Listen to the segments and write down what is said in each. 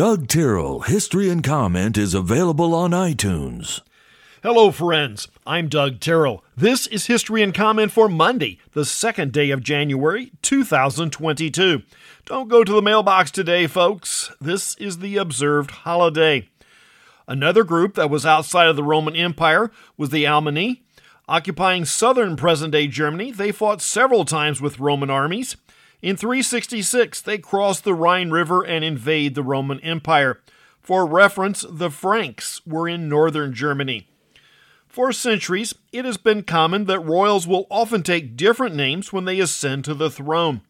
Doug Tyrrell History and Comment is available on iTunes. Hello, friends. I'm Doug Tyrrell. This is History and Comment for Monday, the second day of January, 2022. Don't go to the mailbox today, folks. This is the observed holiday. Another group that was outside of the Roman Empire was the Alemanni. Occupying southern present day Germany, they fought several times with Roman armies. In 366, they crossed the Rhine River and invade the Roman Empire. For reference, the Franks were in northern Germany. For centuries, it has been common that royals will often take different names when they ascend to the throne.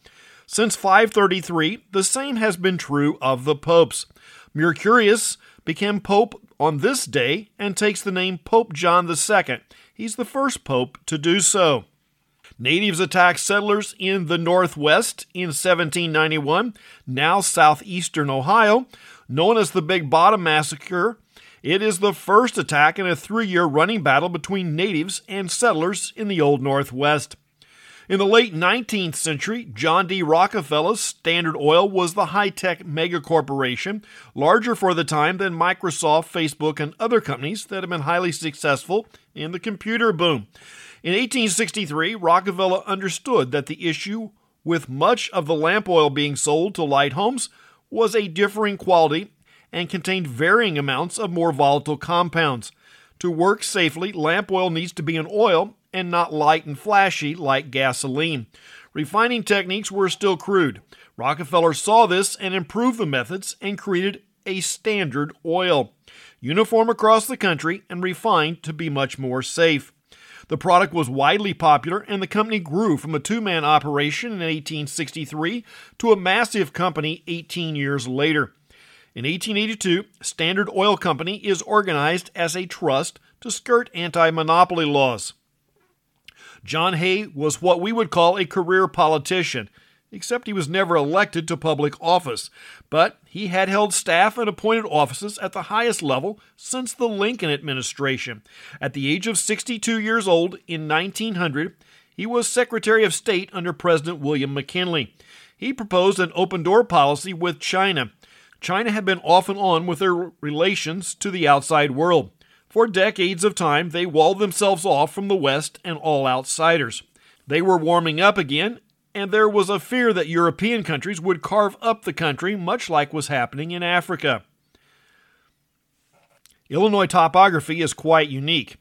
Since 533, the same has been true of the popes. Mercurius became pope on this day and takes the name Pope John II. He's the first pope to do so. Natives attacked settlers in the Northwest in 1791, now southeastern Ohio, known as the Big Bottom Massacre. It is the first attack in a three year running battle between natives and settlers in the Old Northwest. In the late 19th century, John D. Rockefeller's Standard Oil was the high tech megacorporation, larger for the time than Microsoft, Facebook, and other companies that have been highly successful in the computer boom. In 1863, Rockefeller understood that the issue with much of the lamp oil being sold to light homes was a differing quality and contained varying amounts of more volatile compounds. To work safely, lamp oil needs to be an oil and not light and flashy like gasoline. Refining techniques were still crude. Rockefeller saw this and improved the methods and created a standard oil, uniform across the country and refined to be much more safe. The product was widely popular, and the company grew from a two man operation in 1863 to a massive company 18 years later. In 1882, Standard Oil Company is organized as a trust to skirt anti monopoly laws. John Hay was what we would call a career politician, except he was never elected to public office. But he had held staff and appointed offices at the highest level since the Lincoln administration. At the age of 62 years old in 1900, he was Secretary of State under President William McKinley. He proposed an open door policy with China. China had been off and on with their relations to the outside world. For decades of time, they walled themselves off from the West and all outsiders. They were warming up again, and there was a fear that European countries would carve up the country, much like was happening in Africa. Illinois topography is quite unique.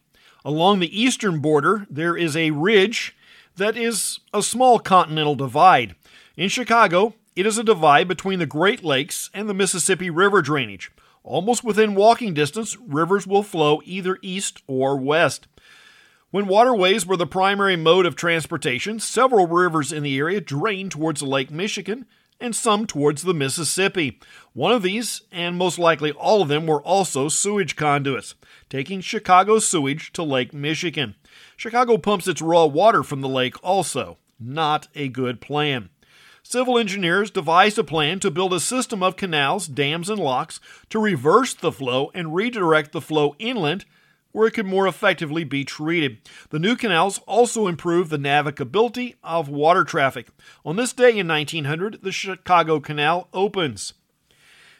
Along the eastern border, there is a ridge that is a small continental divide. In Chicago, it is a divide between the Great Lakes and the Mississippi River drainage. Almost within walking distance, rivers will flow either east or west. When waterways were the primary mode of transportation, several rivers in the area drained towards Lake Michigan and some towards the Mississippi. One of these, and most likely all of them, were also sewage conduits, taking Chicago sewage to Lake Michigan. Chicago pumps its raw water from the lake also. Not a good plan. Civil engineers devised a plan to build a system of canals, dams, and locks to reverse the flow and redirect the flow inland where it could more effectively be treated. The new canals also improved the navigability of water traffic. On this day in 1900, the Chicago Canal opens.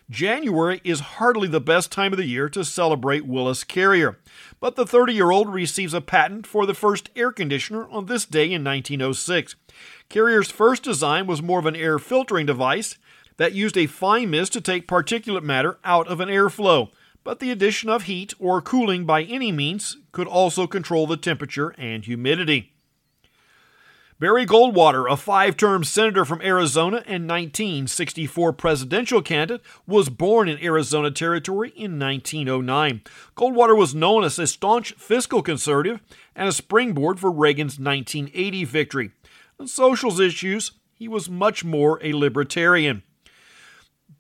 January is hardly the best time of the year to celebrate Willis Carrier, but the 30 year old receives a patent for the first air conditioner on this day in 1906. Carrier's first design was more of an air filtering device that used a fine mist to take particulate matter out of an airflow, but the addition of heat or cooling by any means could also control the temperature and humidity. Barry Goldwater, a five term senator from Arizona and 1964 presidential candidate, was born in Arizona Territory in 1909. Goldwater was known as a staunch fiscal conservative and a springboard for Reagan's 1980 victory. On social issues, he was much more a libertarian.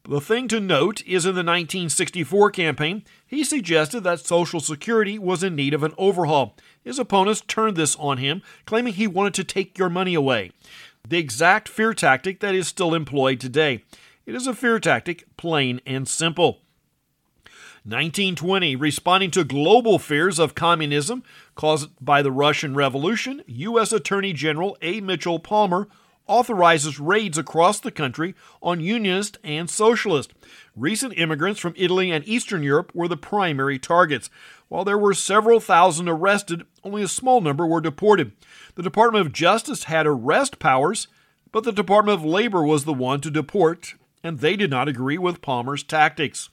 The thing to note is in the 1964 campaign, he suggested that Social Security was in need of an overhaul. His opponents turned this on him, claiming he wanted to take your money away. The exact fear tactic that is still employed today. It is a fear tactic, plain and simple. 1920, responding to global fears of communism caused by the Russian Revolution, U.S. Attorney General A. Mitchell Palmer authorizes raids across the country on Unionist and Socialist. Recent immigrants from Italy and Eastern Europe were the primary targets. While there were several thousand arrested, only a small number were deported. The Department of Justice had arrest powers, but the Department of Labor was the one to deport, and they did not agree with Palmer's tactics.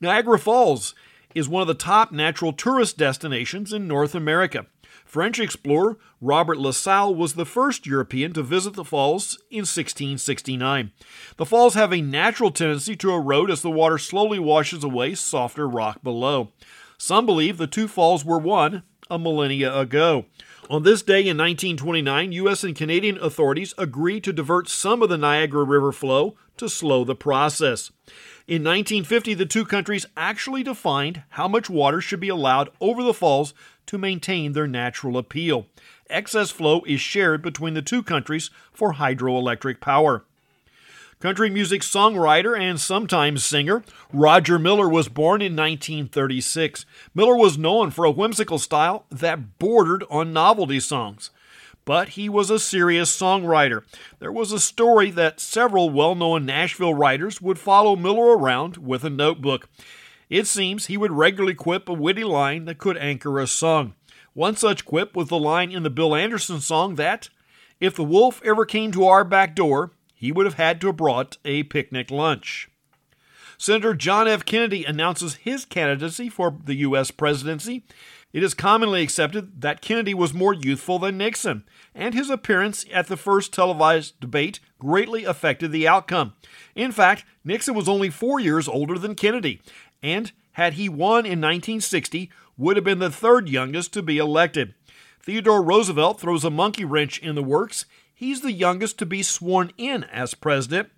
Niagara Falls is one of the top natural tourist destinations in North America. French explorer Robert La Salle was the first European to visit the falls in 1669. The falls have a natural tendency to erode as the water slowly washes away softer rock below. Some believe the two falls were one a millennia ago. On this day in 1929, U.S. and Canadian authorities agreed to divert some of the Niagara River flow to slow the process. In 1950, the two countries actually defined how much water should be allowed over the falls to maintain their natural appeal. Excess flow is shared between the two countries for hydroelectric power. Country music songwriter and sometimes singer Roger Miller was born in 1936. Miller was known for a whimsical style that bordered on novelty songs. But he was a serious songwriter. There was a story that several well known Nashville writers would follow Miller around with a notebook. It seems he would regularly quip a witty line that could anchor a song. One such quip was the line in the Bill Anderson song that, if the wolf ever came to our back door, he would have had to have brought a picnic lunch. Senator John F. Kennedy announces his candidacy for the U.S. presidency. It is commonly accepted that Kennedy was more youthful than Nixon, and his appearance at the first televised debate greatly affected the outcome. In fact, Nixon was only four years older than Kennedy, and had he won in 1960, would have been the third youngest to be elected. Theodore Roosevelt throws a monkey wrench in the works. He's the youngest to be sworn in as president,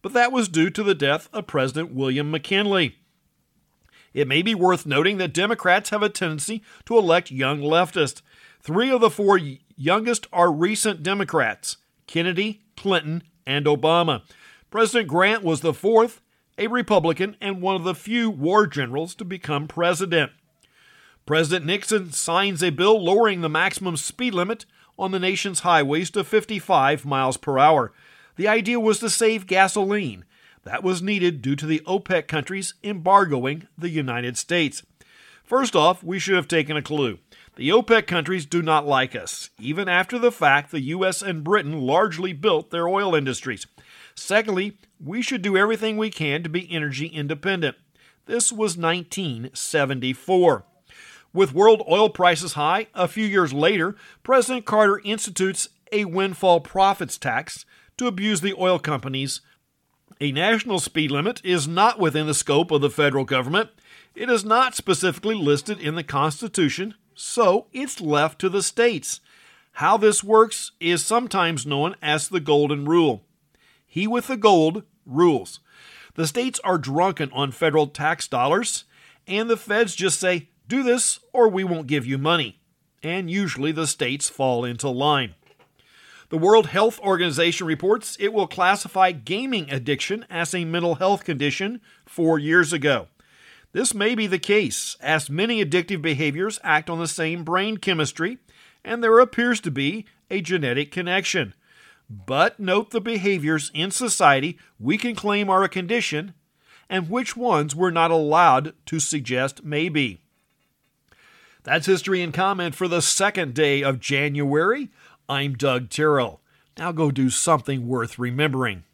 but that was due to the death of President William McKinley. It may be worth noting that Democrats have a tendency to elect young leftists. Three of the four youngest are recent Democrats Kennedy, Clinton, and Obama. President Grant was the fourth, a Republican and one of the few war generals to become president. President Nixon signs a bill lowering the maximum speed limit on the nation's highways to 55 miles per hour. The idea was to save gasoline. That was needed due to the OPEC countries embargoing the United States. First off, we should have taken a clue. The OPEC countries do not like us, even after the fact the US and Britain largely built their oil industries. Secondly, we should do everything we can to be energy independent. This was 1974. With world oil prices high, a few years later, President Carter institutes a windfall profits tax to abuse the oil companies. A national speed limit is not within the scope of the federal government. It is not specifically listed in the Constitution, so it's left to the states. How this works is sometimes known as the Golden Rule. He with the gold rules. The states are drunken on federal tax dollars, and the feds just say, do this or we won't give you money. And usually the states fall into line. The World Health Organization reports it will classify gaming addiction as a mental health condition four years ago. This may be the case, as many addictive behaviors act on the same brain chemistry, and there appears to be a genetic connection but note the behaviors in society we can claim are a condition and which ones we're not allowed to suggest may be. That's history and comment for the second day of January. I'm Doug Tyrrell. Now go do something worth remembering.